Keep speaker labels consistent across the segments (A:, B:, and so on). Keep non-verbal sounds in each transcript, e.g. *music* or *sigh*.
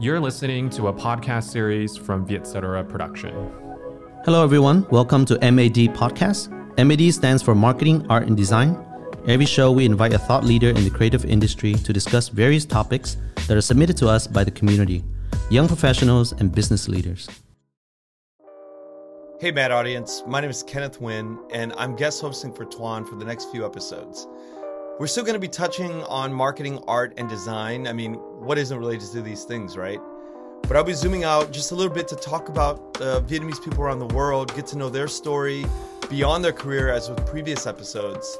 A: You're listening to a podcast series from Vietcetera Production.
B: Hello, everyone. Welcome to MAD Podcast. MAD stands for Marketing, Art, and Design. Every show, we invite a thought leader in the creative industry to discuss various topics that are submitted to us by the community, young professionals, and business leaders.
C: Hey, Mad Audience. My name is Kenneth Nguyen, and I'm guest hosting for Tuan for the next few episodes. We're still going to be touching on marketing, art, and design. I mean, what isn't related to these things, right? But I'll be zooming out just a little bit to talk about uh, Vietnamese people around the world, get to know their story beyond their career, as with previous episodes.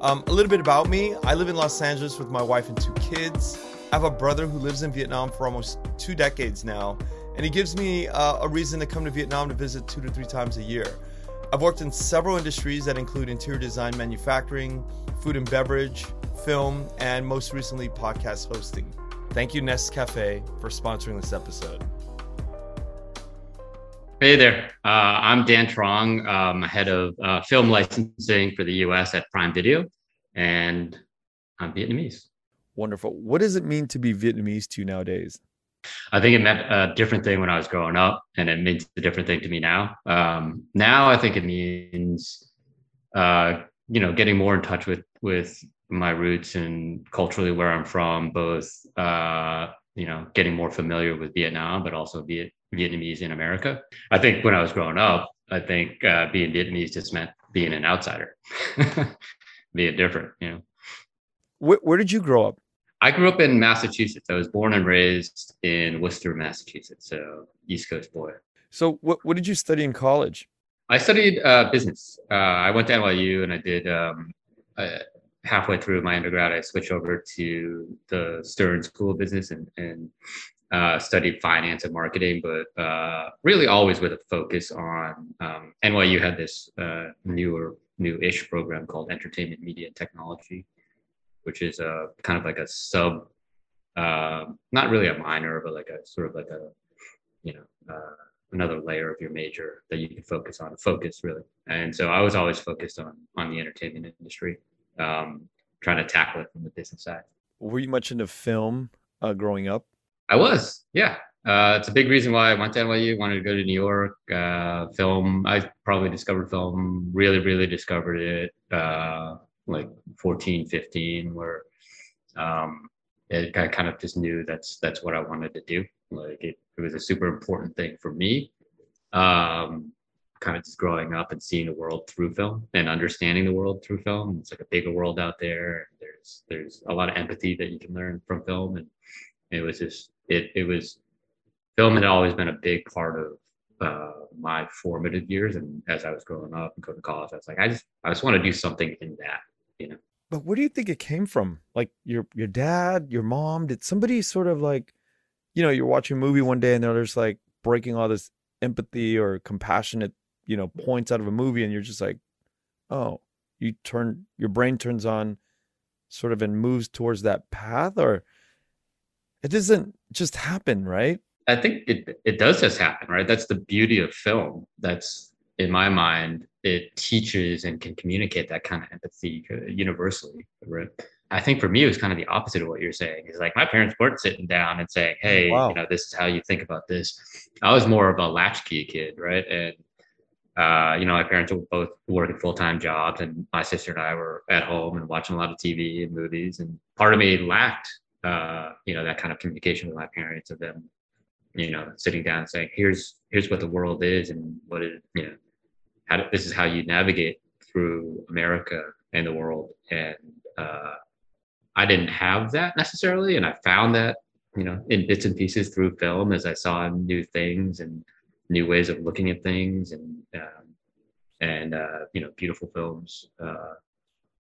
C: Um, a little bit about me I live in Los Angeles with my wife and two kids. I have a brother who lives in Vietnam for almost two decades now, and he gives me uh, a reason to come to Vietnam to visit two to three times a year. I've worked in several industries that include interior design, manufacturing, food and beverage, film, and most recently, podcast hosting. Thank you, Nescafe, for sponsoring this episode.
D: Hey there. Uh, I'm Dan Trong, um, head of uh, film licensing for the US at Prime Video, and I'm Vietnamese.
C: Wonderful. What does it mean to be Vietnamese to you nowadays?
D: I think it meant a different thing when I was growing up, and it means a different thing to me now. Um, now I think it means, uh, you know, getting more in touch with with my roots and culturally where I'm from, both uh, you know, getting more familiar with Vietnam, but also Viet- Vietnamese in America. I think when I was growing up, I think uh, being Vietnamese just meant being an outsider, *laughs* being different, you know.
C: Where, where did you grow up?
D: I grew up in Massachusetts. I was born and raised in Worcester, Massachusetts, so East Coast boy.
C: So, what, what did you study in college?
D: I studied uh, business. Uh, I went to NYU and I did um, uh, halfway through my undergrad, I switched over to the Stern School of Business and, and uh, studied finance and marketing, but uh, really always with a focus on um, NYU had this uh, newer, new-ish program called Entertainment Media and Technology, which is a kind of like a sub, uh, not really a minor, but like a sort of like a, you know, uh, another layer of your major that you can focus on. Focus really, and so I was always focused on on the entertainment industry um, trying to tackle it from the business side.
C: Were you much into film uh, growing up?
D: I was, yeah. Uh, it's a big reason why I went to NYU, wanted to go to New York. Uh, film, I probably discovered film, really, really discovered it uh, like 14, 15, where um, it, I kind of just knew that's that's what I wanted to do. Like it, it was a super important thing for me. Um, kind of just growing up and seeing the world through film and understanding the world through film. It's like a bigger world out there. There's there's a lot of empathy that you can learn from film, and it was just it it was film had always been a big part of uh, my formative years. And as I was growing up and going to college, I was like, I just I just want to do something in that, you know.
C: But where do you think it came from? Like your your dad, your mom? Did somebody sort of like, you know, you're watching a movie one day and they're just like breaking all this empathy or compassionate you know points out of a movie and you're just like oh you turn your brain turns on sort of and moves towards that path or it doesn't just happen right
D: i think it it does just happen right that's the beauty of film that's in my mind it teaches and can communicate that kind of empathy universally right I think for me, it was kind of the opposite of what you're saying. Is like my parents weren't sitting down and saying, "Hey, wow. you know, this is how you think about this." I was more of a latchkey kid, right? And uh, you know, my parents were both working full time jobs, and my sister and I were at home and watching a lot of TV and movies. And part of me lacked, uh, you know, that kind of communication with my parents of them, you know, sitting down and saying, "Here's here's what the world is, and what is, you know, how to, this is how you navigate through America and the world." And uh, I didn't have that necessarily, and I found that, you know, in bits and pieces through film as I saw new things and new ways of looking at things and um, and uh, you know beautiful films uh,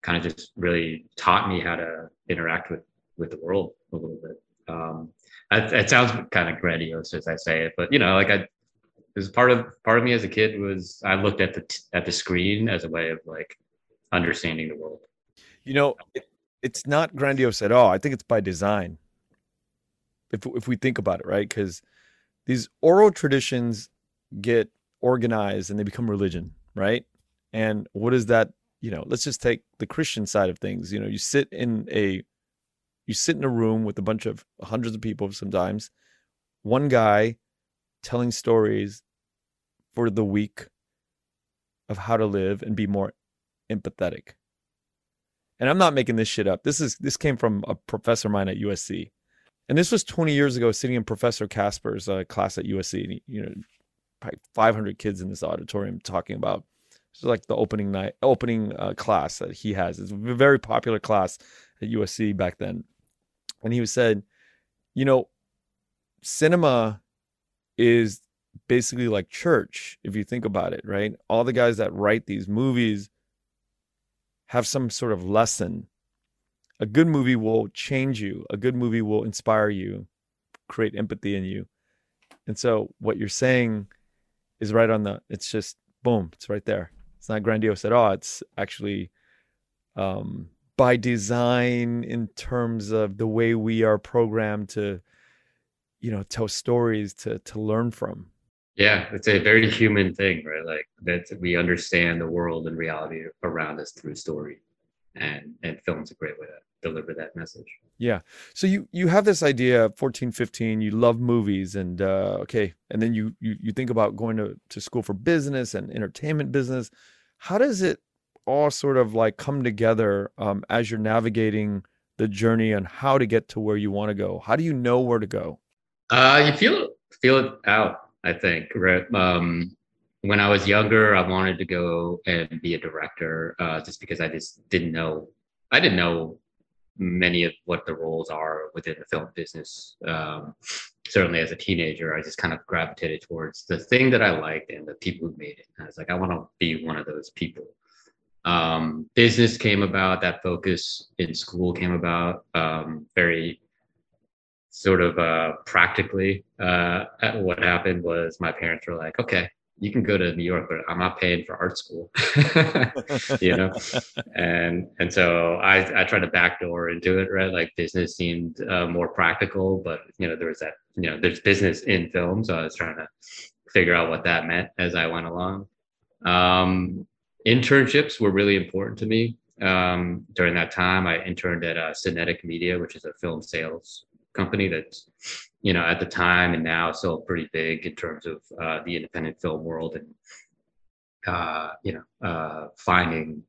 D: kind of just really taught me how to interact with with the world a little bit um, it sounds kind of grandiose as i say it but you know like i was part of part of me as a kid was i looked at the at the screen as a way of like understanding the world
C: you know it, it's not grandiose at all i think it's by design if if we think about it right because these oral traditions get organized and they become religion, right? And what is that? You know, let's just take the Christian side of things. You know, you sit in a you sit in a room with a bunch of hundreds of people sometimes, one guy telling stories for the week of how to live and be more empathetic. And I'm not making this shit up. This is this came from a professor of mine at USC. And this was 20 years ago sitting in Professor Casper's uh, class at USC. And he, you know, probably 500 kids in this auditorium talking about it's like the opening night, opening uh, class that he has. It's a very popular class at USC back then. And he was said, you know, cinema is basically like church if you think about it, right? All the guys that write these movies have some sort of lesson. A good movie will change you. A good movie will inspire you, create empathy in you. And so what you're saying is right on the it's just boom, it's right there. It's not grandiose at all. It's actually um by design in terms of the way we are programmed to you know tell stories to to learn from
D: yeah it's a very human thing right like that we understand the world and reality around us through story and and film's a great way to deliver that message
C: yeah so you you have this idea 14 15 you love movies and uh okay and then you you, you think about going to, to school for business and entertainment business how does it all sort of like come together um, as you're navigating the journey and how to get to where you want to go? How do you know where to go?
D: Uh, you feel feel it out. I think. Right. Um, when I was younger, I wanted to go and be a director, uh, just because I just didn't know. I didn't know many of what the roles are within the film business. Um, certainly, as a teenager, I just kind of gravitated towards the thing that I liked and the people who made it. I was like, I want to be one of those people um, business came about that focus in school came about um, very sort of uh, practically uh, what happened was my parents were like okay you can go to new york but i'm not paying for art school. *laughs* You know? *laughs* And and so i i tried to backdoor into it right? Like business seemed uh, more practical but you know there was that you know there's business in film so i was trying to figure out what that meant as i went along. Um, internships were really important to me. Um, during that time, I interned at uh, Cinetic Media, which is a film sales company that's, you know, at the time and now still pretty big in terms of uh, the independent film world and, uh, you know, uh, finding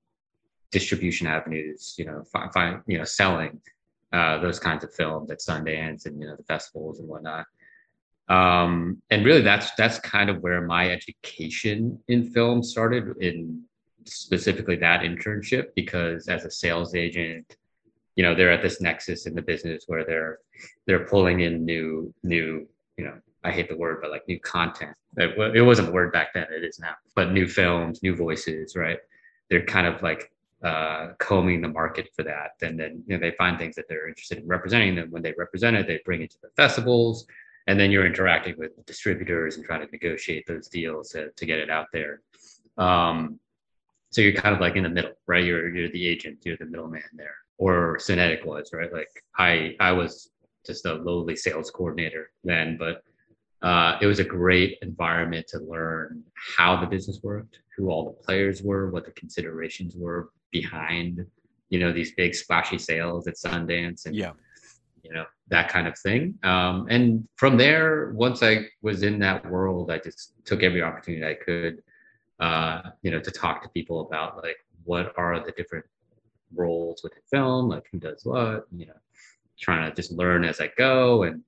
D: distribution avenues, you know, find, find you know, selling uh, those kinds of films at Sundance and you know the festivals and whatnot. Um, and really, that's that's kind of where my education in film started in specifically that internship because as a sales agent you know they're at this nexus in the business where they're they're pulling in new new you know i hate the word but like new content. It, wasn't a word back then it is now but new films new voices right? They're kind of like uh, combing the market for that. And then you know they find things that they're interested in representing them when they represent it they bring it to the festivals. And then you're interacting with distributors and trying to negotiate those deals to, to get it out there. Um, so you're kind of like in the middle, right? You're you're the agent, you're the middleman there. Or Cinetic was, right? Like I I was just a lowly sales coordinator then, but uh, it was a great environment to learn how the business worked, who all the players were, what the considerations were behind, you know, these big splashy sales at Sundance and
C: yeah.
D: you know, that kind of thing. Um, and from there, once I was in that world, I just took every opportunity I could uh, you know, to talk to people about like what are the different roles within film, like who does what, you know, trying to just learn as I go. And,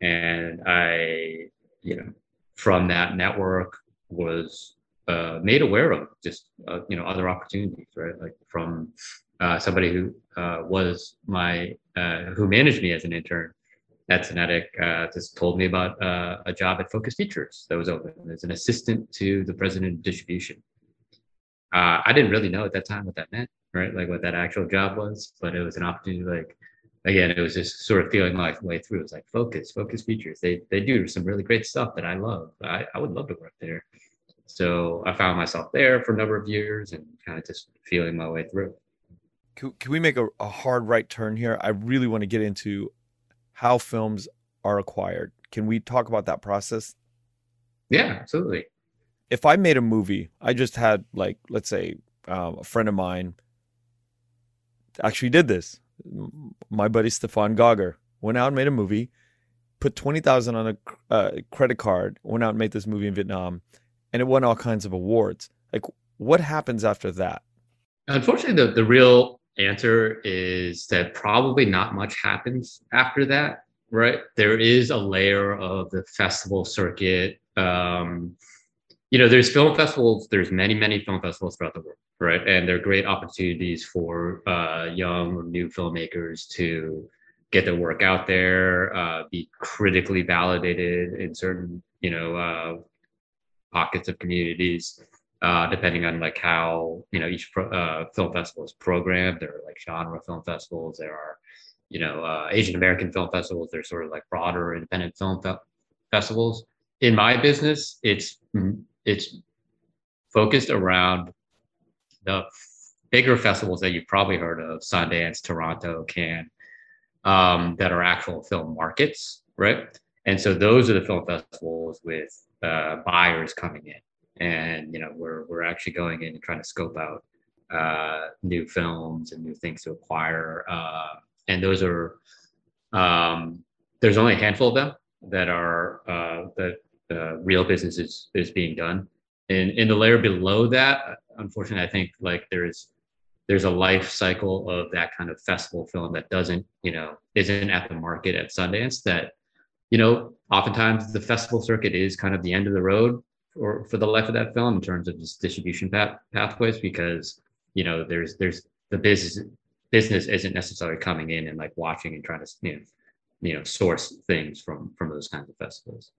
D: and I, you know, from that network was uh, made aware of just, uh, you know, other opportunities, right? Like from uh, somebody who uh, was my, uh, who managed me as an intern at Cinetic uh, just told me about uh, a job at Focus Features that was open as an assistant to the president of distribution. Uh, I didn't really know at that time what that meant, right? Like what that actual job was, but it was an opportunity. Like again, it was just sort of feeling my way through. It was like Focus, Focus Features. They they do some really great stuff that I love. I, I would love to work there. So I found myself there for a number of years and kind of just feeling my way through.
C: Can, can we make a, a hard right turn here? I really want to get into how films are acquired. Can we talk about that process?
D: Yeah, absolutely.
C: If I made a movie, I just had like, let's say, um, a friend of mine actually did this. My buddy Stephane Gauger went out and made a movie, put 20,000 on a uh, credit card, went out and made this movie in Vietnam, and it won all kinds of awards. Like, what happens after that?
D: Unfortunately, the, the real answer is that probably not much happens after that, right? There is a layer of the festival circuit. Um, you know, there's film festivals, there's many, many film festivals throughout the world, right? And they're great opportunities for uh, young or new filmmakers to get their work out there, uh, be critically validated in certain, you know, uh, pockets of communities, uh, depending on like how you know each pro- uh, film festival is programmed. There are like genre film festivals. There are, you know, uh, Asian American film festivals. There's sort of like broader independent film fe- festivals. In my business, it's it's focused around the bigger festivals that you've probably heard of: Sundance, Toronto, Cannes um, that are actual film markets, right? And so those are the film festivals with uh, buyers coming in, and you know we're we're actually going in and trying to scope out uh, new films and new things to acquire, uh, and those are um, there's only a handful of them that are uh, that uh, real business is is being done. And in the layer below that, unfortunately, I think like there's there's a life cycle of that kind of festival film that doesn't, you know, isn't at the market at Sundance that, you know, oftentimes the festival circuit is kind of the end of the road for, for the life of that film in terms of just distribution path, pathways because, you know, there's there's the business business isn't necessarily coming in and like watching and trying to you know, you know source things from from those kinds of festivals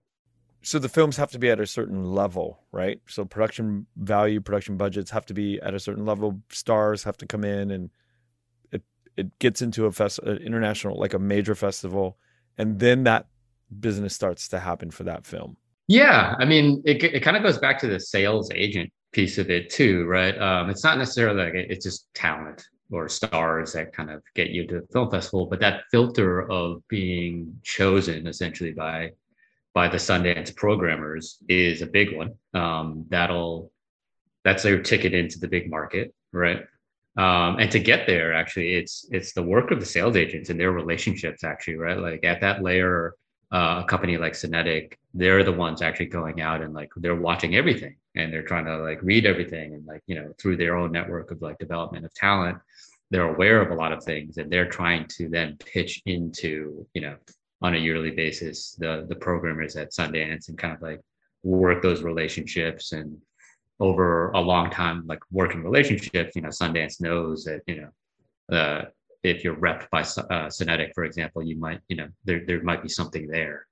C: so the films have to be at a certain level, right? So production value, production budgets have to be at a certain level. Stars have to come in, and it it gets into a fest, an international, like a major festival, and then that business starts to happen for that film.
D: Yeah, I mean, it it kind of goes back to the sales agent piece of it too, right? Um, it's not necessarily like it's just talent or stars that kind of get you to the film festival, but that filter of being chosen essentially by by the Sundance programmers is a big one. Um, that'll that's their ticket into the big market, right? Um, and to get there, actually, it's it's the work of the sales agents and their relationships, actually, right? Like at that layer, uh, a company like Cinetic, they're the ones actually going out and like they're watching everything and they're trying to like read everything and like you know through their own network of like development of talent, they're aware of a lot of things and they're trying to then pitch into you know on a yearly basis the the programmers at Sundance and kind of like work those relationships and over a long time like working relationships you know Sundance knows that you know uh, if you're repped by uh, Cinetic for example you might you know there there might be something there.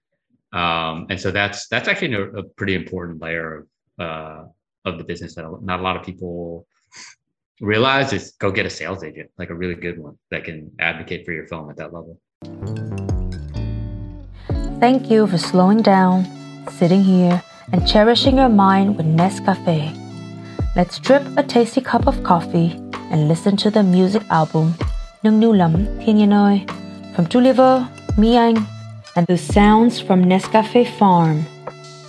D: Um, and so that's that's actually a, a pretty important layer of uh, of the business that not a lot of people realize is go get a sales agent like a really good one that can advocate for your film at that level
E: Thank you for slowing down, sitting here, and cherishing your mind with Nescafe. Let's drip a tasty cup of coffee and listen to the music album Nung Nu Lam Thiên Noi from Tuliver, Miang, and the sounds from Nescafe Farm.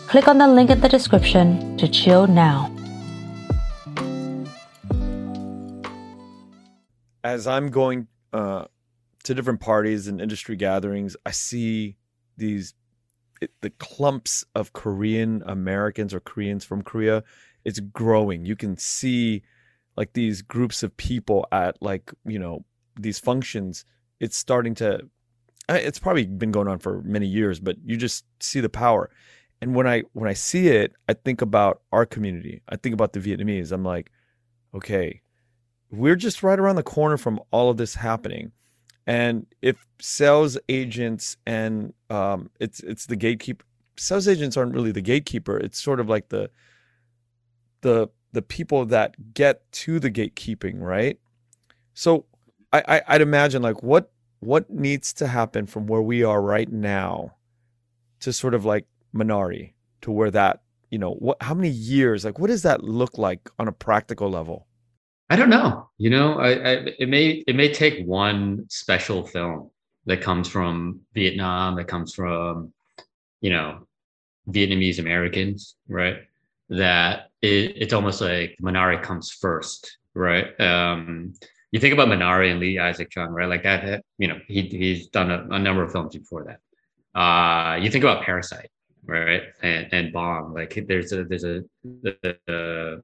E: Click on the link in the description to chill now.
C: As I'm going uh, to different parties and industry gatherings, I see these the clumps of Korean Americans or Koreans from Korea, it's growing. You can see like these groups of people at like you know these functions. It's starting to. It's probably been going on for many years, but you just see the power. And when I when I see it, I think about our community. I think about the Vietnamese. I'm like, okay, we're just right around the corner from all of this happening. And if sales agents and um, it's it's the gatekeeper, sales agents aren't really the gatekeeper. It's sort of like the the the people that get to the gatekeeping, right? So I, I I'd imagine like what what needs to happen from where we are right now to sort of like Minari to where that you know what how many years like what does that look like on a practical level
D: I don't know. You know, I, I, it may it may take one special film that comes from Vietnam, that comes from, you know, Vietnamese Americans, right? That it, it's almost like Minari comes first, right? Um, you think about Minari and Lee Isaac Chung, right? Like that, you know, he he's done a, a number of films before that. Uh, you think about Parasite, right? And, and Bong, like there's a, there's a, a,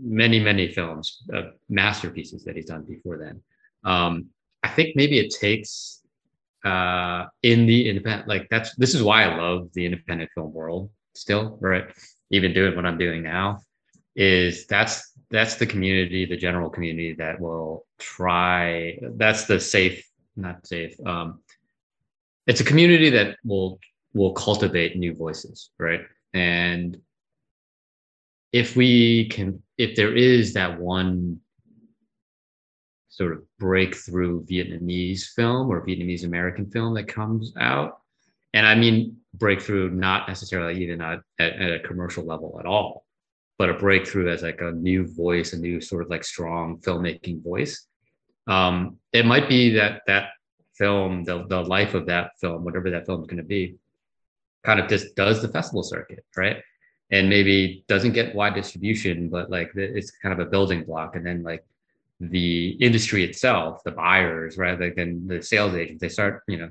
D: many, many films, uh, masterpieces that he's done before then. Um, I think maybe it takes uh, in the independent, like that's, this is why I love the independent film world still, right? Even doing what I'm doing now is that's that's the community, the general community that will try. That's the safe, not safe. Um, it's a community that will will cultivate new voices, right? And if we can, if there is that one sort of breakthrough Vietnamese film or Vietnamese American film that comes out, and I mean breakthrough not necessarily even at, at, at a commercial level at all, but a breakthrough as like a new voice, a new sort of like strong filmmaking voice. Um, it might be that that film, the, the life of that film, whatever that film is going to be, kind of just does the festival circuit, right? And maybe doesn't get wide distribution, but like it's kind of a building block. And then like the industry itself, the buyers, rather than the sales agents, they start, you know,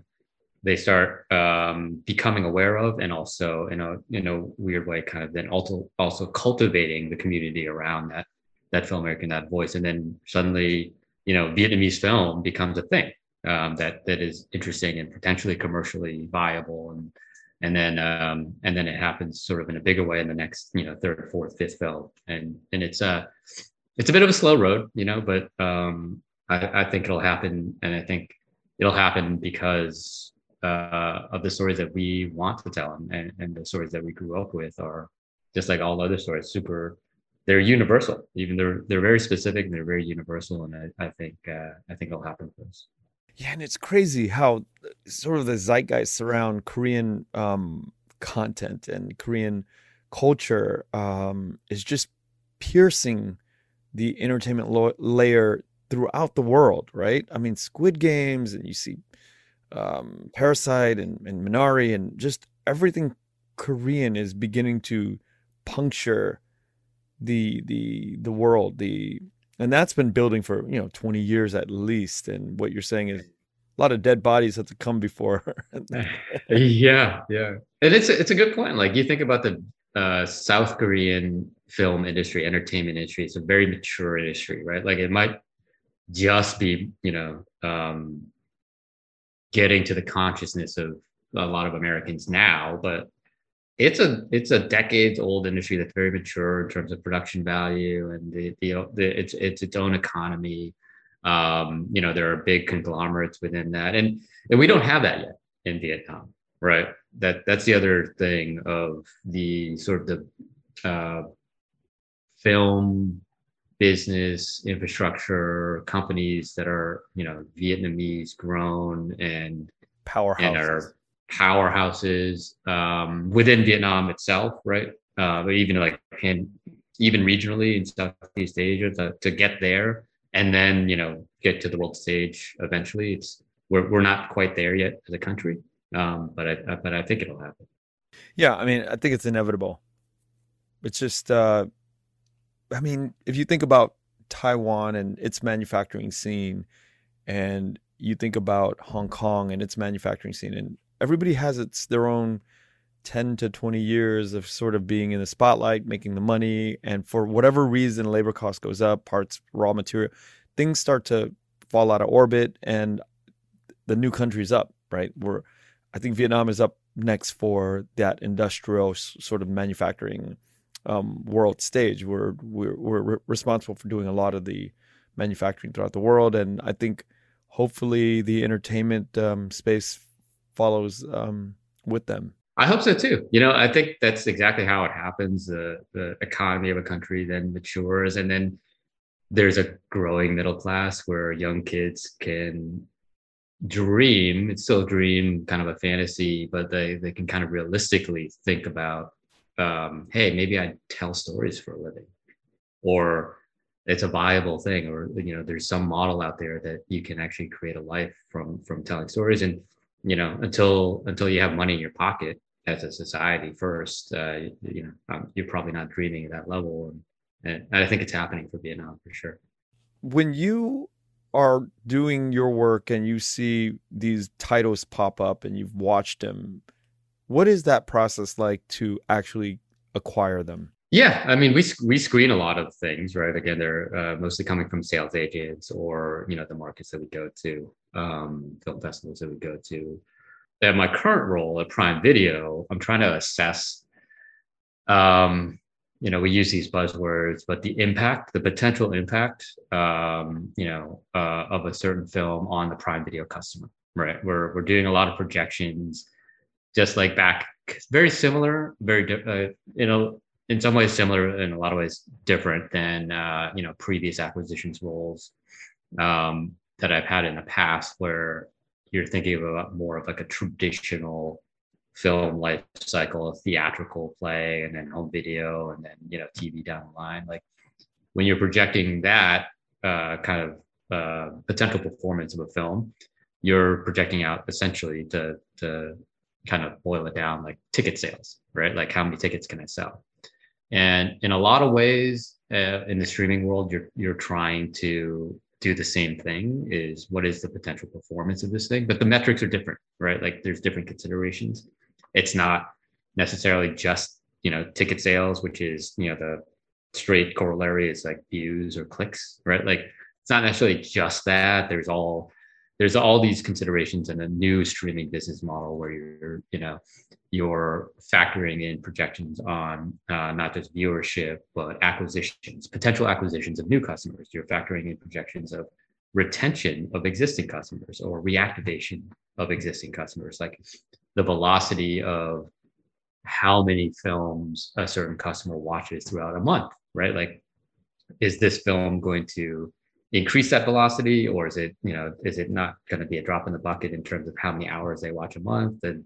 D: they start um, becoming aware of and also in a in a weird way kind of then also also cultivating the community around that that filmmaker and that voice and then suddenly you know vietnamese film becomes a thing um, that that is interesting and potentially commercially viable and and then um, and then it happens sort of in a bigger way in the next you know third fourth fifth film and and it's a it's a bit of a slow road you know but um, I, I think it'll happen. And i think it'll happen because uh, of the stories that we want to tell and, and the stories that we grew up with are just like all other stories super they're universal. Even they're they're very specific and they're very universal. And i, I think uh, i think it'll happen for us
C: yeah and it's crazy how sort of the zeitgeist around korean um, content and korean culture um, is just piercing the entertainment lo- layer throughout the world right? I mean squid games and you see um, Parasite and, and Minari and just everything Korean is beginning to puncture the the the world the and that's been building for you know 20 years at least and what you're saying is a lot of dead bodies have to come before *laughs* *laughs*
D: yeah yeah. And it's a, it's a good point like you think about the uh, south korean film industry entertainment industry it's a very mature industry right? Like it might just be you know um, getting to the consciousness of a lot of Americans now, but it's a it's a decades old industry that's very mature in terms of production value and the, the, the it's it's its own economy. Um, you know, there are big conglomerates within that, and and we don't have that yet in Vietnam, right? That that's the other thing of the sort of the uh, film business infrastructure companies that are you know Vietnamese grown and
C: powerhouses and are
D: powerhouses um, within Vietnam itself, right? Uh, but even like even regionally in Southeast Asia to, to get there and then you know get to the world stage eventually. It's we're we're not quite there yet as a country, um, but I but I think it'll happen.
C: Yeah, I mean, I think it's inevitable. It's just uh, I mean, if you think about Taiwan and its manufacturing scene, and you think about Hong Kong and its manufacturing scene, and everybody has its their own 10 to 20 years of sort of being in the spotlight, making the money, and for whatever reason, labor cost goes up, parts, raw material, things start to fall out of orbit, and the new country's up, right? We're, I think Vietnam is up next for that industrial sort of manufacturing um, world stage. We're, we're we're responsible for doing a lot of the manufacturing throughout the world, and I think hopefully the entertainment um, space follows um, with them.
D: I hope so too. You know, I think that's exactly how it happens. The the economy of a country then matures, and then there's a growing middle class where young kids can dream. It's still a dream, kind of a fantasy, but they they can kind of realistically think about um, hey, maybe I tell stories for a living, or it's a viable thing, or you know, there's some model out there that you can actually create a life from from telling stories. And you know, until until you have money in your pocket as a society first, uh, you know, um, you're probably not dreaming at that level. And, and I think it's happening for Vietnam for sure.
C: When you are doing your work and you see these titles pop up and you've watched them what is that process like to actually acquire them?
D: Yeah, I mean, we we screen a lot of things, right? Again, they're uh, mostly coming from sales agents or you know the markets that we go to, um, film festivals that we go to. At my current role at Prime Video, I'm trying to assess. Um, you know, we use these buzzwords, but the impact, the potential impact, um, you know, uh, of a certain film on the Prime Video customer, right? We're we're doing a lot of projections, just like back, very similar, very uh, you know in some ways similar, in a lot of ways different than uh, you know previous acquisitions roles um, that I've had in the past, where you're thinking about more of like a traditional film life cycle, a theatrical play, and then home video, and then you know TV down the line. Like when you're projecting that uh, kind of uh, potential performance of a film, you're projecting out essentially to to kind of boil it down like ticket sales, right? Like how many tickets can I sell? And in a lot of ways, uh, in the streaming world, you're you're trying to do the same thing. Is what is the potential performance of this thing? But the metrics are different, right? Like there's different considerations. It's not necessarily just you know ticket sales, which is you know the straight corollary is like views or clicks, right? Like it's not necessarily just that. There's all there's all these considerations in a new streaming business model where you're you know you're factoring in projections on uh, not just viewership, but acquisitions, potential acquisitions of new customers. You're factoring in projections of retention of existing customers or reactivation of existing customers, like the velocity of how many films a certain customer watches throughout a month, right? Like, is this film going to increase that velocity or is it, you know, is it not going to be a drop in the bucket in terms of how many hours they watch a month? And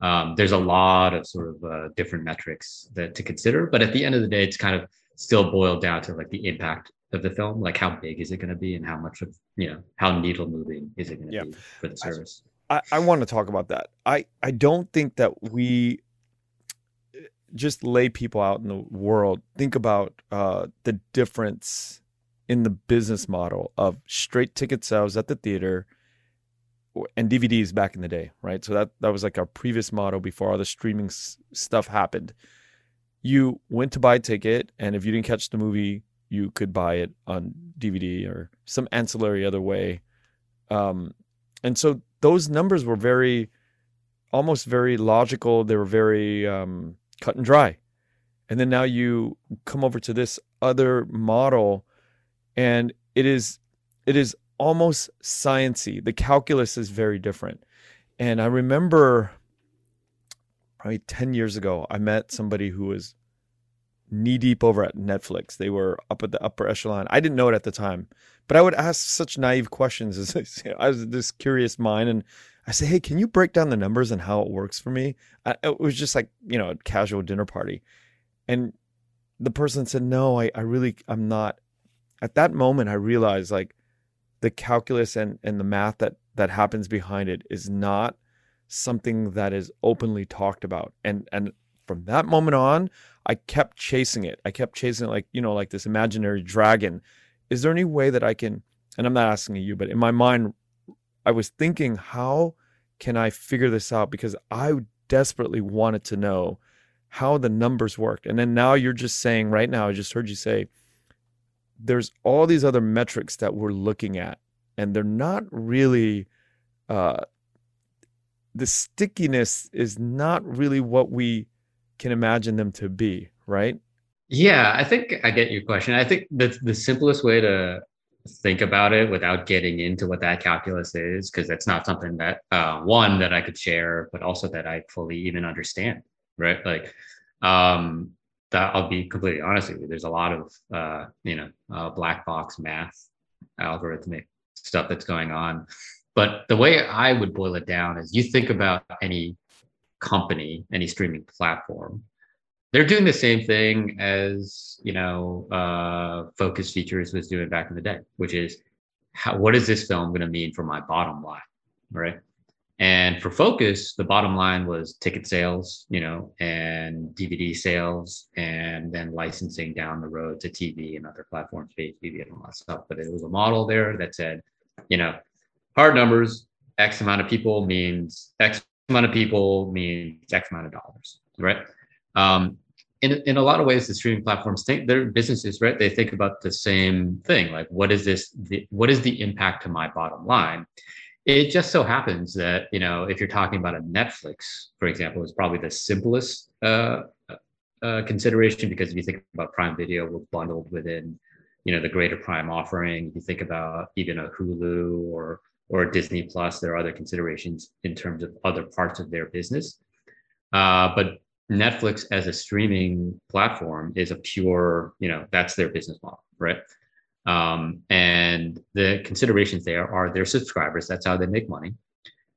D: um, there's a lot of sort of uh, different metrics that to consider but at the end of the day it's kind of still boiled down to like the impact of the film like how big is it going to be and how much of you know how needle moving is it going to yeah. be for the service
C: I, I want to talk about that i i don't think that we just lay people out in the world think about uh, the difference in the business model of straight ticket sales at the theater and DVDs back in the day, right? So that that was like our previous model before all the streaming s- stuff happened. You went to buy a ticket, and if you didn't catch the movie, you could buy it on DVD or some ancillary other way. Um, and so those numbers were very, almost very logical. They were very um, cut and dry. And then now you come over to this other model, and it is it is almost sciency. The calculus is very different. And I remember probably 10 years ago, I met somebody who was knee deep over at Netflix. They were up at the upper echelon. I didn't know it at the time, but I would ask such naive questions *laughs* as I was this curious mind. And I say, Hey, can you break down the numbers and how it works for me? I, it was just like, you know, a casual dinner party. And the person said, No, I, I really, I'm not. At that moment, I realized like, the calculus and, and the math that that happens behind it is not something that is openly talked about. And and from that moment on, I kept chasing it. I kept chasing it like, you know, like this imaginary dragon. Is there any way that I can and I'm not asking you, but in my mind I was thinking how can I figure this out because I desperately wanted to know how the numbers worked. And then now you're just saying right now, I just heard you say there's all these other metrics that we're looking at, and they're not really. Uh, the stickiness is not really what we can imagine them to be, right?
D: Yeah, I think I get your question. I think the the simplest way to think about it without getting into what that calculus is, because that's not something that uh, one that I could share, but also that I fully even understand, right? Like, um, that I'll be completely honest with you. There's a lot of uh, you know uh, black box math, algorithmic stuff that's going on. But the way I would boil it down is you think about any company, any streaming platform, they're doing the same thing as you know uh, Focus Features was doing back in the day, which is how, what is this film going to mean for my bottom line, right? And for Focus, the bottom line was ticket sales, you know, and DVD sales, and then licensing down the road to TV and other platforms, TV and all that stuff. But it was a model there that said, you know, hard numbers, X amount of people means X amount of people means X amount of dollars, right? Um, in, in a lot of ways, the streaming platforms think they're businesses, right? They think about the same thing, like what is this? The, what is the impact to my bottom line? It just so happens that you know if you're talking about a Netflix, for example, is probably the simplest uh, uh, consideration because if you think about Prime Video, we're bundled within you know the greater Prime offering. If you think about even a Hulu or or Disney Plus, there are other considerations in terms of other parts of their business. Uh, but Netflix as a streaming platform is a pure, you know, that's their business model, right? Um, and the considerations there are their subscribers. That's how they make money.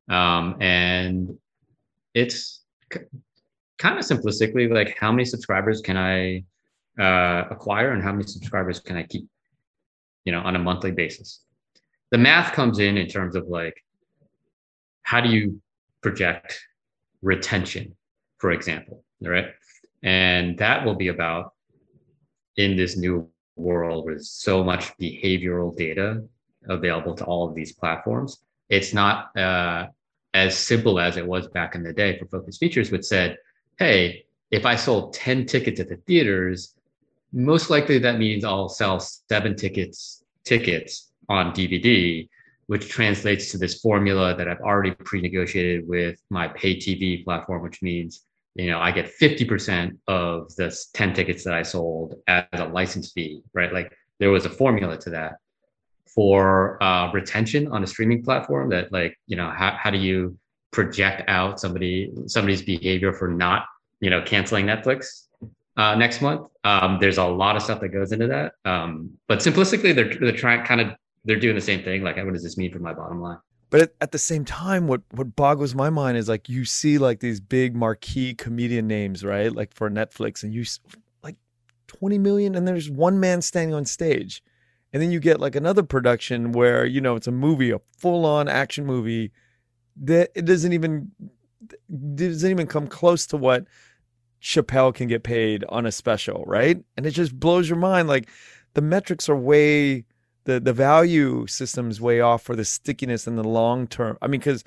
D: Um, and it's c- kind of simplistically like how many subscribers can I uh, acquire and how many subscribers can I keep, you know, on a monthly basis. The math comes in in terms of like, how do you project retention for example, right? And that will be about in this new world with so much behavioral data available to all of these platforms. It's not uh, as simple as it was back in the day for Focus Features, which said, hey, if I sold 10 tickets at the theaters, most likely that means I'll sell seven tickets tickets on DVD, which translates to this formula that I've already pre-negotiated with my pay TV platform, which means you know, I get 50% of the 10 tickets that I sold as a license fee, right? Like there was a formula to that for uh, retention on a streaming platform that like, you know, how, how do you project out somebody, somebody's behavior for not, you know, canceling Netflix uh, next month? Um, there's a lot of stuff that goes into that. Um, but simplistically, they're, they're trying kind of, they're doing the same thing. Like, what does this mean for my bottom line?
C: But at, at, the same time, what what boggles my mind is like you see like these big marquee comedian names, right? Like for Netflix, and you like twenty million, and there's one man standing on stage, and then you get like another production where you know it's a movie, a full on action movie that it doesn't even doesn't even come close to what Chappelle can get paid on a special, right? And it just blows your mind. Like the metrics are way the the value system's way off for the stickiness in the long term. I mean, because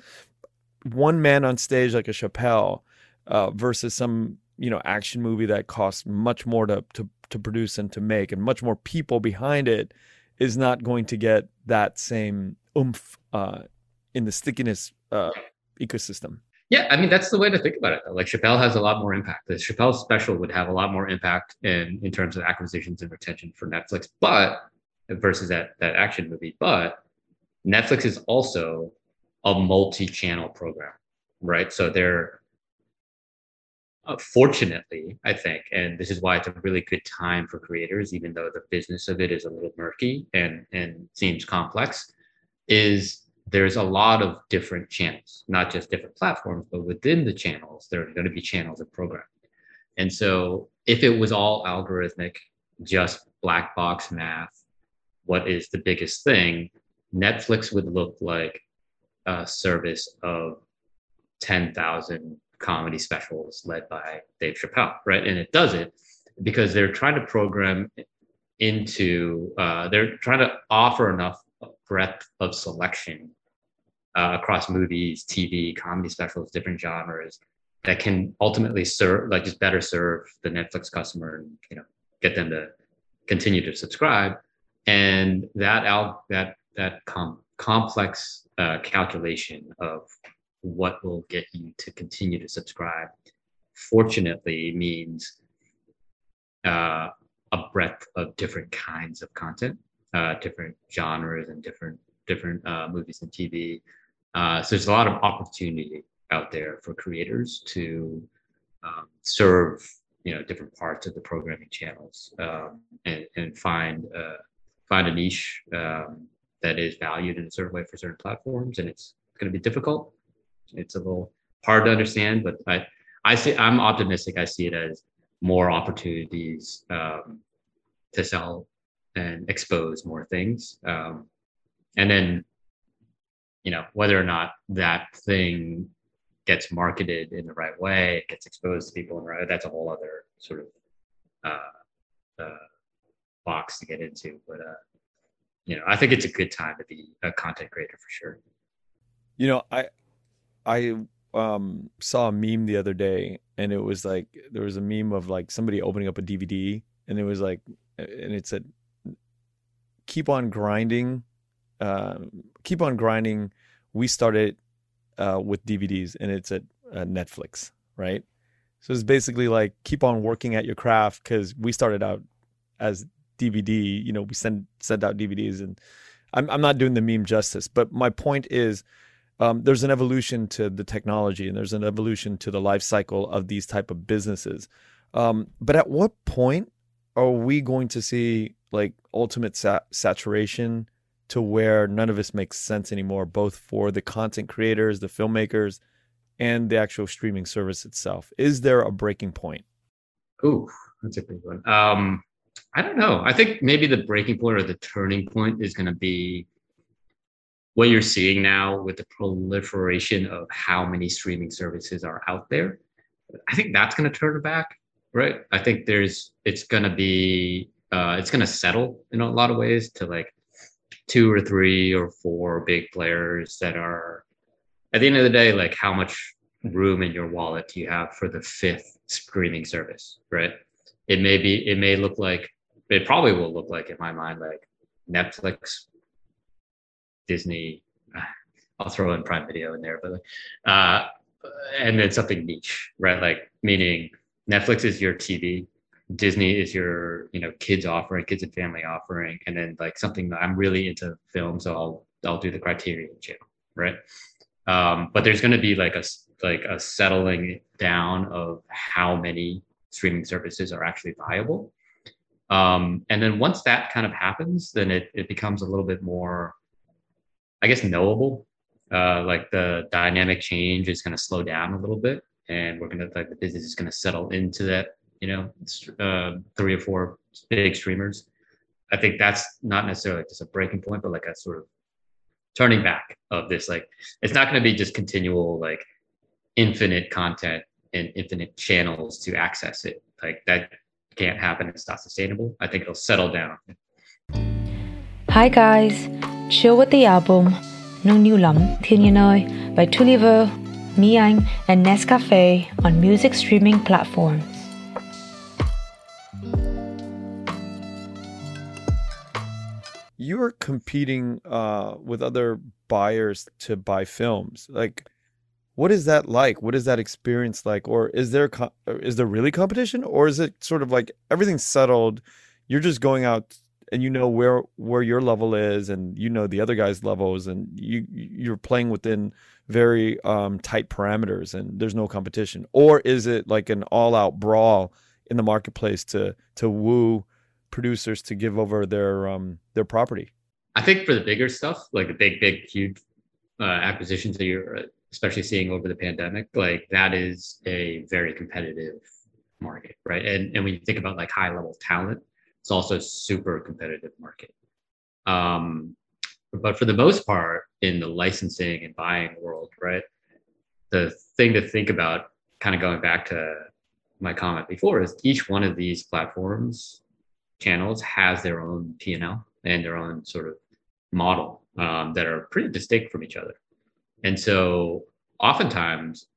C: one man on stage like a Chappelle uh, versus some you know action movie that costs much more to to to produce and to make, and much more people behind it, is not going to get that same oomph uh, in the stickiness uh, ecosystem.
D: Yeah, I mean that's the way to think about it. Though. Like Chappelle has a lot more impact. The Chappelle special would have a lot more impact in in terms of acquisitions and retention for Netflix, but versus that that action movie. But Netflix is also a multi-channel program, right? So they're uh, fortunately, I think, and this is why it's a really good time for creators, even though the business of it is a little murky and and seems complex, is there's a lot of different channels, not just different platforms, but within the channels, there are going to be channels of programming. And so if it was all algorithmic, just black box math, what is the biggest thing, Netflix would look like a service of 10,000 comedy specials led by Dave Chappelle, right? And it does it because they're trying to program into, uh, they're trying to offer enough breadth of selection uh, across movies, TV, comedy specials, different genres that can ultimately serve, like just better serve the Netflix customer and, you know, get them to continue to subscribe and that al- that that com- complex uh, calculation of what will get you to continue to subscribe fortunately means uh, a breadth of different kinds of content uh, different genres and different different uh, movies and tv uh, so there's a lot of opportunity out there for creators to um, serve you know different parts of the programming channels um, and, and find uh, find a niche um, that is valued in a certain way for certain platforms, and it's going to be difficult. It's a little hard to understand, but I I see I'm optimistic. I see it as more opportunities um, to sell and expose more things, um, and then you know whether or not that thing gets marketed in the right way, gets exposed to people in the right. That's a whole other sort of uh, uh, box to get into. But uh, you know, I think it's a good time to be a content creator for sure.
C: You know, I I um, saw a meme the other day, and it was like there was a meme of like somebody opening up a DVD, and it was like, and it said, "Keep on grinding, uh, keep on grinding." We started uh, with DVDs, and it's at uh, Netflix, right? So it's basically like keep on working at your craft because we started out as DVD. You know, we send send out DVDs, and I'm I'm not doing the meme justice, but my point is um, there's an evolution to the technology and there's an evolution to the life cycle of these type of businesses. Um, but at what point are we going to see like ultimate sa- saturation to where none of this makes sense anymore, both for the content creators, the filmmakers, and the actual streaming service itself? Is there a breaking point?
D: Ooh, that's a big one. Um, I don't know. I think maybe the breaking point or the turning point is going to be what you're seeing now with the proliferation of how many streaming services are out there, I think that's going to turn back, right? I think there's it's going to be uh, it's going to settle in a lot of ways to like two or three or four big players that are at the end of the day like how much room in your wallet do you have for the fifth streaming service, right? It may be it may look like it probably will look like in my mind like Netflix Disney. *sighs* I'll throw in Prime Video in there, but uh, and then something niche, right? Like meaning Netflix is your TV, Disney is your you know kids offering, kids and family offering, and then like something that I'm really into film, so I'll I'll do the Criterion channel, right? Um, but there's going to be like a like a settling down of how many streaming services are actually viable. Um, and then once that kind of happens, then it, it becomes a little bit more I guess knowable. Uh, like the dynamic change is going to slow down a little bit, and we're going to like the business is going to settle into that. You know, uh, three or four big streamers. I think that's not necessarily just a breaking point, but like a sort of turning back of this. Like, it's not going to be just continual like infinite content and infinite channels to access it. Like that can't happen. It's not sustainable. I think it'll settle down.
E: Hi guys. Chill with the album Nung New Lam Thiên Nhiên ơi by Tulliver, Mi Anh, and Nescafe on music streaming platforms.
C: You are competing uh, with other buyers to buy films. Like, what is that like? What is that experience like? Or is there is there really competition, or is it sort of like everything's settled? You're just going out and you know where where your level is and you know the other guy's levels and you you're playing within very um, tight parameters and there's no competition or is it like an all out brawl in the marketplace to to woo producers to give over their um their property
D: i think for the bigger stuff like the big big huge uh, acquisitions that you're uh, especially seeing over the pandemic like that is a very competitive market right and and when you think about like high level talent it's also a super competitive market. Um, but for the most part, in the licensing and buying world, right, the thing to think about, kind of going back to my comment before, is each one of these platforms channels has their own P&L and their own sort of model um, that are pretty distinct from each other. And so oftentimes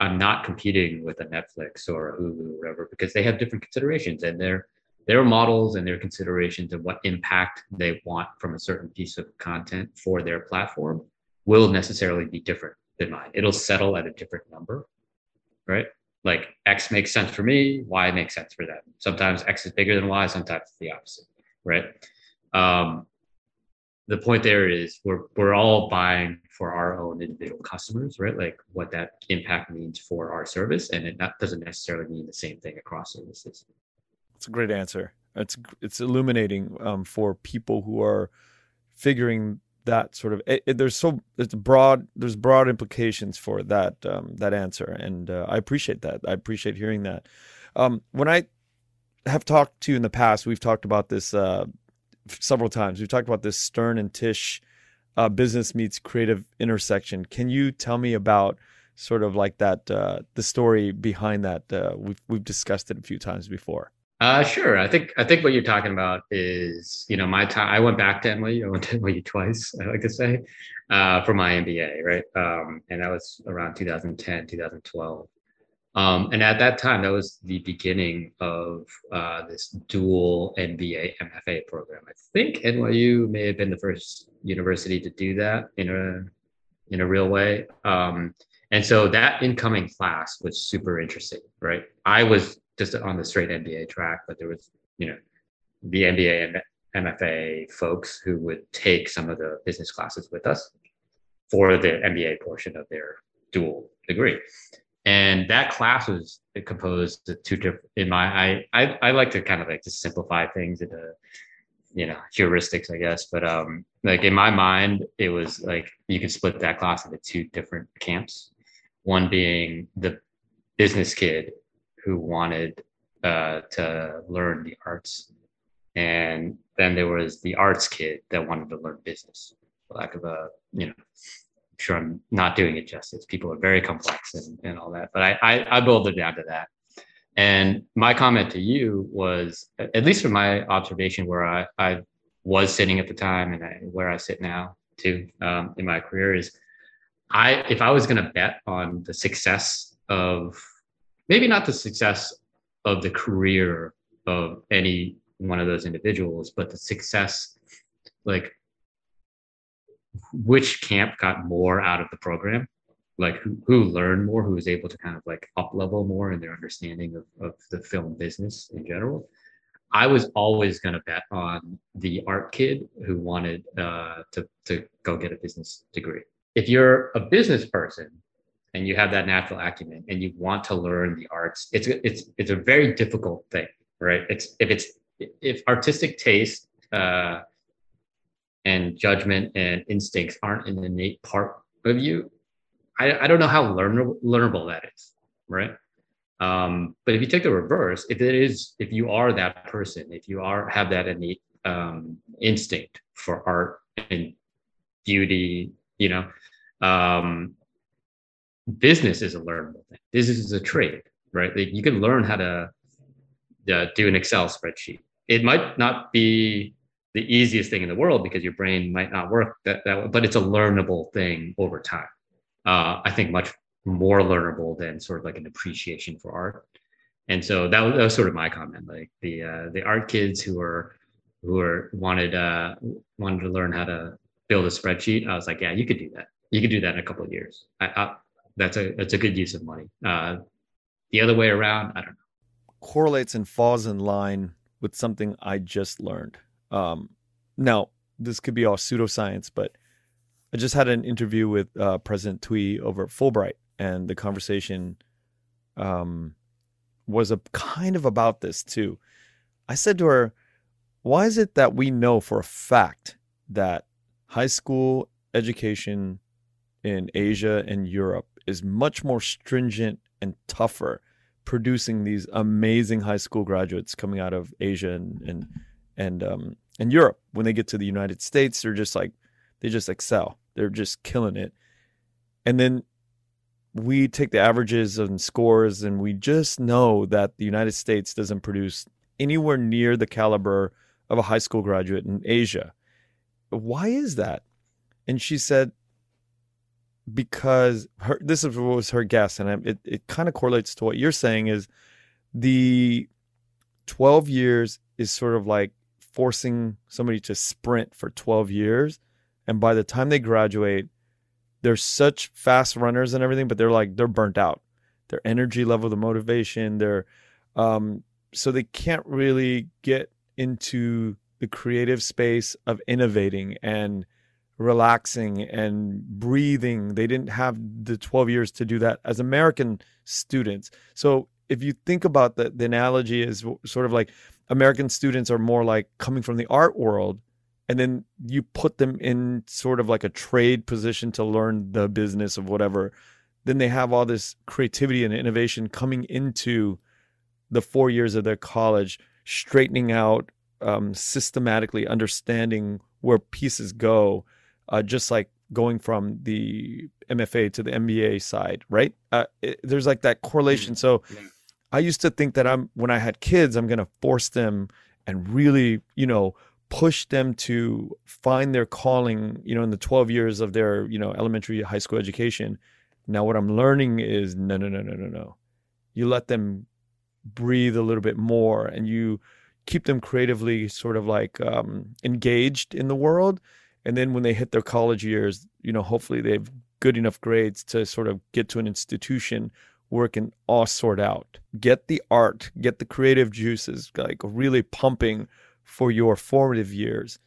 D: I'm not competing with a Netflix or a Hulu or whatever because they have different considerations and they're their models and their considerations of what impact they want from a certain piece of content for their platform will necessarily be different than mine. It'll settle at a different number, right? Like X makes sense for me, Y makes sense for them. Sometimes X is bigger than Y, sometimes it's the opposite, right? Um, the point there is we're we're all buying for our own individual customers, right? Like what that impact means for our service, and it not, doesn't necessarily mean the same thing across services.
C: It's a great answer. It's it's illuminating um, for people who are figuring that sort of. It, it, there's so it's broad. There's broad implications for that um, that answer, and uh, I appreciate that. I appreciate hearing that. Um, when I have talked to you in the past, we've talked about this uh, several times. We've talked about this Stern and Tisch uh, business meets creative intersection. Can you tell me about sort of like that uh, the story behind that? Uh, we've we've discussed it a few times before.
D: Uh, sure. I think I think what you're talking about is you know my time. I went back to NYU. I went to NYU twice. I like to say uh, for my MBA, right? Um, and that was around 2010, 2012. Um, and at that time, that was the beginning of uh, this dual MBA MFA program. I think NYU may have been the first university to do that in a in a real way. Um, and so that incoming class was super interesting, right? I was just on the straight MBA track, but there was, you know, the MBA and MFA folks who would take some of the business classes with us for the MBA portion of their dual degree. And that class was composed of two different, in my, I, I, I like to kind of like just simplify things into, you know, heuristics, I guess. But um, like in my mind, it was like you could split that class into two different camps. One being the business kid who wanted uh, to learn the arts, and then there was the arts kid that wanted to learn business. For lack of a, you know, sure I'm not doing it justice. People are very complex and, and all that, but I, I I boiled it down to that. And my comment to you was, at least from my observation, where I, I was sitting at the time and I, where I sit now too um, in my career, is I if I was going to bet on the success of maybe not the success of the career of any one of those individuals, but the success, like which camp got more out of the program, like who, who learned more, who was able to kind of like up level more in their understanding of, of the film business in general. I was always going to bet on the art kid who wanted uh, to, to go get a business degree. If you're a business person and you have that natural acumen and you want to learn the arts it's it's it's a very difficult thing right it's if it's if artistic taste uh, and judgment and instincts aren't an innate part of you i, I don't know how learn, learnable that is right um, but if you take the reverse if it is if you are that person if you are have that innate um, instinct for art and beauty you know um, business is a learnable thing. Business is a trade, right? Like you can learn how to uh, do an Excel spreadsheet. It might not be the easiest thing in the world because your brain might not work that, that but it's a learnable thing over time. Uh, I think much more learnable than sort of like an appreciation for art. And so that was, that was sort of my comment. Like the uh, the art kids who are who are wanted uh, wanted to learn how to build a spreadsheet. I was like, yeah, you could do that. You could do that in a couple of years. I, I, that's a that's a good use of money. Uh, the other way around, I don't know.
C: Correlates and falls in line with something I just learned. Um, now, this could be all pseudoscience, but I just had an interview with uh, President Thuy over at Fulbright, and the conversation um, was a kind of about this too. I said to her, "Why is it that we know for a fact that high school education in Asia and Europe is much more stringent and tougher producing these amazing high school graduates coming out of Asia and and and um and Europe. When they get to the United States, they're just like they just excel. They're just killing it. And then we take the averages and scores and we just know that the United States doesn't produce anywhere near the caliber of a high school graduate in Asia. Why is that? And she said because her this was her guess, and it it kind of correlates to what you're saying is the 12 years is sort of like forcing somebody to sprint for 12 years and by the time they graduate they're such fast runners and everything but they're like they're burnt out their energy level the motivation their um so they can't really get into the creative space of innovating and relaxing and breathing. They didn't have the 12 years to do that as American students. So if you think about the, the analogy is sort of like American students are more like coming from the art world and then you put them in sort of like a trade position to learn the business of whatever then they have all this creativity and innovation coming into the four years of their college straightening out um, systematically understanding where pieces go uh, just like going from the MFA to the MBA side, right? Uh, it, there's like that correlation. Mm-hmm. So I used to think that I'm when I had kids, I'm gonna force them and really, you know, push them to find their calling, you know, in the 12 years of their, you know, elementary high school education. Now what I'm learning is no, no, no, no, no, no. You let them breathe a little bit more and you keep them creatively sort of like um, engaged in the world. And then when they hit their college years, you know, hopefully they have good enough grades to sort of get to an institution can all sort out. Get the art, get the creative juices like really pumping for your formative years.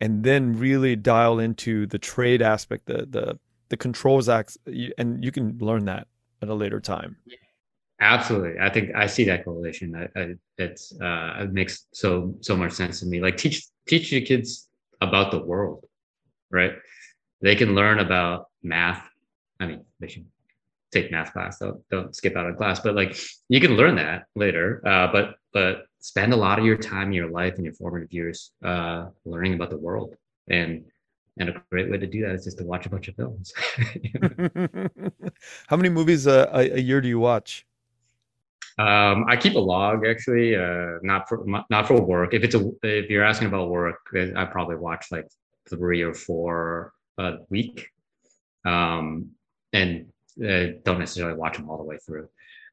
C: And then really dial into the trade aspect, the the the controls acts, and you can learn that at a later time.
D: Absolutely, I think I see that correlation. I, I, it's uh, it makes so so much sense to me. Like teach teach your kids about the world, right? They can learn about math. I mean, they should take math class. Don't don't skip out of class. But like you can learn that later. Uh, but but spend a lot of your time in your life and your formative years uh, learning about the world and and a great way to do that is just to watch a bunch of films. *laughs*
C: How many movies a, a, year do you watch?
D: Um, I keep a log actually, uh, not for not for work. If it's a if you're asking about work, I probably watch like three or four a week, um, and uh, don't necessarily watch them all the way through.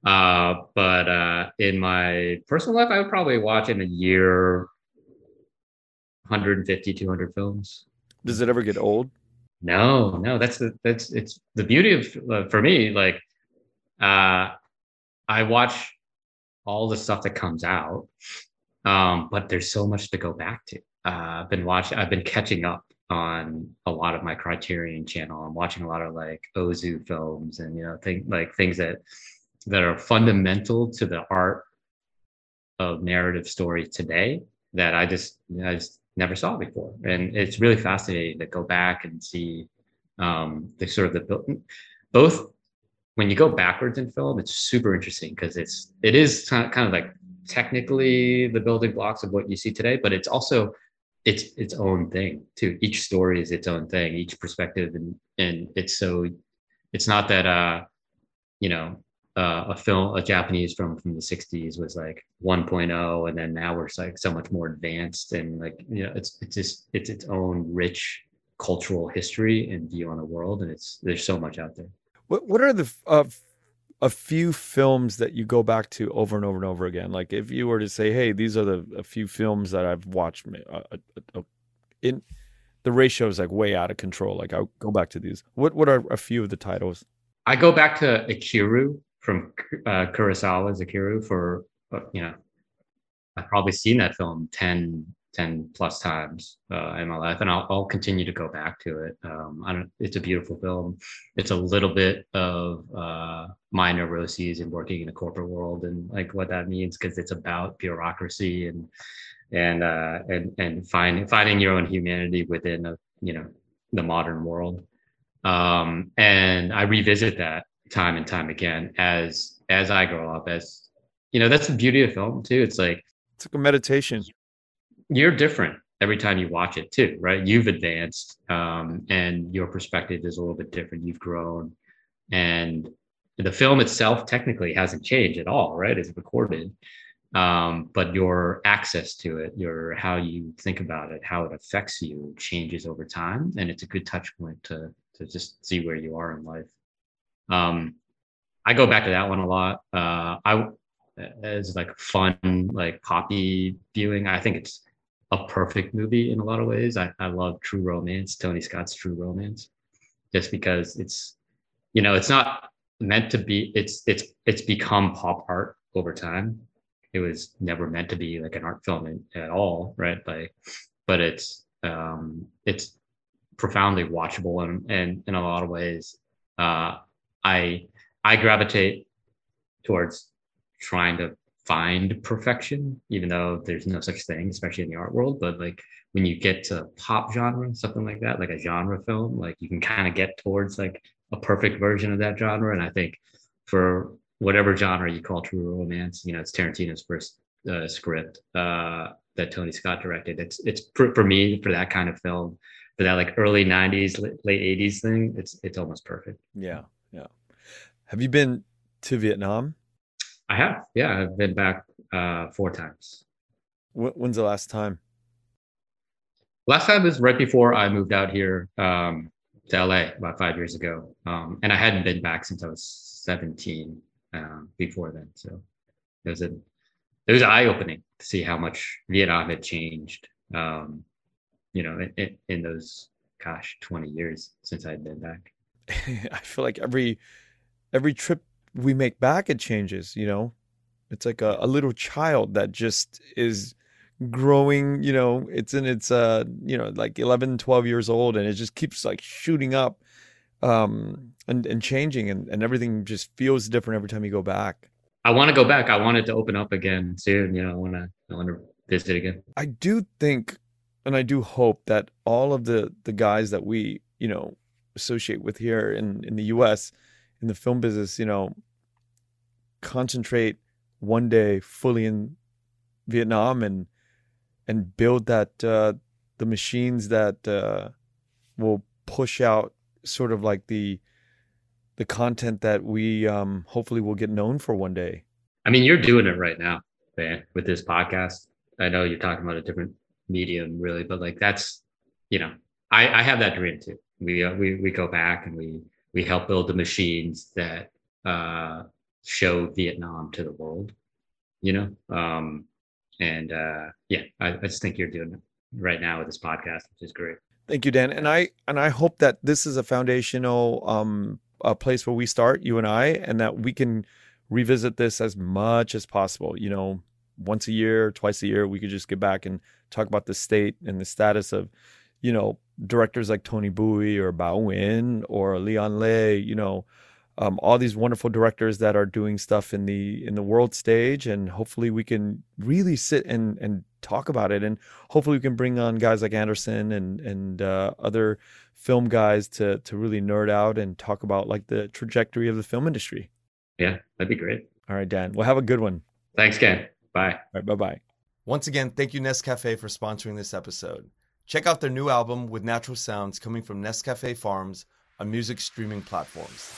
D: Uh, but uh, in my personal life, I would probably watch in a year 150, 200 films.
C: Does it ever get old?
D: No, no. That's the that's it's the beauty of uh, for me. Like, uh, I watch all the stuff that comes out, um, but there's so much to go back to. Uh, I've been watching. I've been catching up on a lot of my Criterion channel. I'm watching a lot of like Ozu films and you know think like things that that are fundamental to the art of narrative story today that I just I just never saw before. And it's really fascinating to go back and see um, the sort of the both when you go backwards in film, it's super interesting because it's it is kind of like technically the building blocks of what you see today, but it's also it's its own thing too. Each story is its own thing, each perspective, and and it's so it's not that uh you know uh, a film, a Japanese film from the 60s was like 1.0, and then now we're like so much more advanced and like you know, it's it's just it's its own rich cultural history and view on the world, and it's there's so much out there.
C: What what are the uh, a few films that you go back to over and over and over again? Like if you were to say, hey, these are the a few films that I've watched, uh, uh, uh, in the ratio is like way out of control. Like I'll go back to these. What what are a few of the titles?
D: I go back to Ikiru from uh, Kurosawa's Ikiru for uh, you know I've probably seen that film 10, 10 plus times uh, in my life, and I'll, I'll continue to go back to it. Um, it's a beautiful film. It's a little bit of uh, my neuroses and working in a corporate world and like what that means because it's about bureaucracy and and uh, and and finding finding your own humanity within a you know the modern world. Um, and I revisit that time and time again as as I grow up. As you know, that's the beauty of film too. It's like
C: it's like a meditation.
D: You're different every time you watch it too, right? You've advanced, um, and your perspective is a little bit different. You've grown, and the film itself technically hasn't changed at all, right? It's recorded, um, but your access to it, your how you think about it, how it affects you, changes over time, and it's a good touch point to to just see where you are in life. Um, I go back to that one a lot. Uh, I as like fun like poppy viewing. I think it's a perfect movie in a lot of ways. I, I love True Romance, Tony Scott's True Romance, just because it's you know it's not meant to be. It's it's it's become pop art over time. It was never meant to be like an art film in, at all, right? Like, but it's um, it's profoundly watchable and and in a lot of ways. Uh, I I gravitate towards trying to find perfection, even though there's no such thing, especially in the art world. But like when you get to pop genre, something like that, like a genre film, like you can kind of get towards like a perfect version of that genre. And I think for whatever genre you call true romance, you know, it's Tarantino's first uh, script uh, that Tony Scott directed. It's it's for, for me for that kind of film, for that like early '90s, late '80s thing. It's it's almost perfect.
C: Yeah, yeah. Have you been to Vietnam?
D: I have. Yeah, I've been back uh, four times.
C: When's the last time?
D: Last time was right before I moved out here um, to LA about five years ago, um, and I hadn't been back since I was 17 um, before then. So it was a it was eye opening to see how much Vietnam had changed. Um, you know, in, in those gosh 20 years since I'd been back. *laughs*
C: I feel like every every trip we make back it changes. You know, it's like a, a little child that just is growing you know? It's in its uh you know like 11 12 years old and it just keeps like shooting up um and, and changing and, and everything just feels different every time you go back.
D: I want to go back. I want it to open up again soon you know? I want to i want to visit again.
C: I do think and i do hope that all of the the guys that we you know associate with here in in the us in the film business you know concentrate one day fully in vietnam and and build that uh, the machines that uh, will push out sort of like the the content that we um, hopefully will get known for one day.
D: I mean, you're doing it right now, man, with this podcast. I know you're talking about a different medium, really, but like that's, you know, I, I have that dream too. We uh, we we go back and we we help build the machines that uh, show Vietnam to the world. You know, um, and uh, yeah, I, I just think you're doing it right now with this podcast, which is great.
C: Thank you, Dan. And I and I hope that this is a foundational um, a place where we start, you and I, and that we can revisit this as much as possible. You know, once a year, twice a year, we could just get back and talk about the state and the status of, you know, directors like Tony Bui or Bao Nguyen or Leon Le, you know, um, all these wonderful directors that are doing stuff in the in the world stage, and hopefully we can really sit and and talk about it, and hopefully we can bring on guys like Anderson and and uh, other film guys to to really nerd out and talk about like the trajectory of the film industry.
D: Yeah, that'd be great.
C: All right, Dan. Well, have a good one.
D: Thanks, Ken. Bye. All
C: right, bye bye.
F: Once again, thank you Nescafe for sponsoring this episode. Check out their new album with natural sounds coming from Nescafe Farms on music streaming platforms.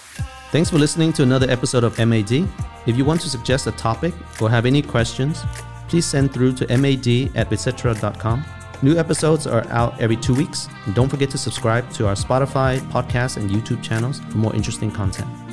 B: Thanks for listening to another episode of MAD. If you want to suggest a topic or have any questions, please send through to mad at etc.com. New episodes are out every two weeks. And don't forget to subscribe to our Spotify, podcast, and YouTube channels for more interesting content.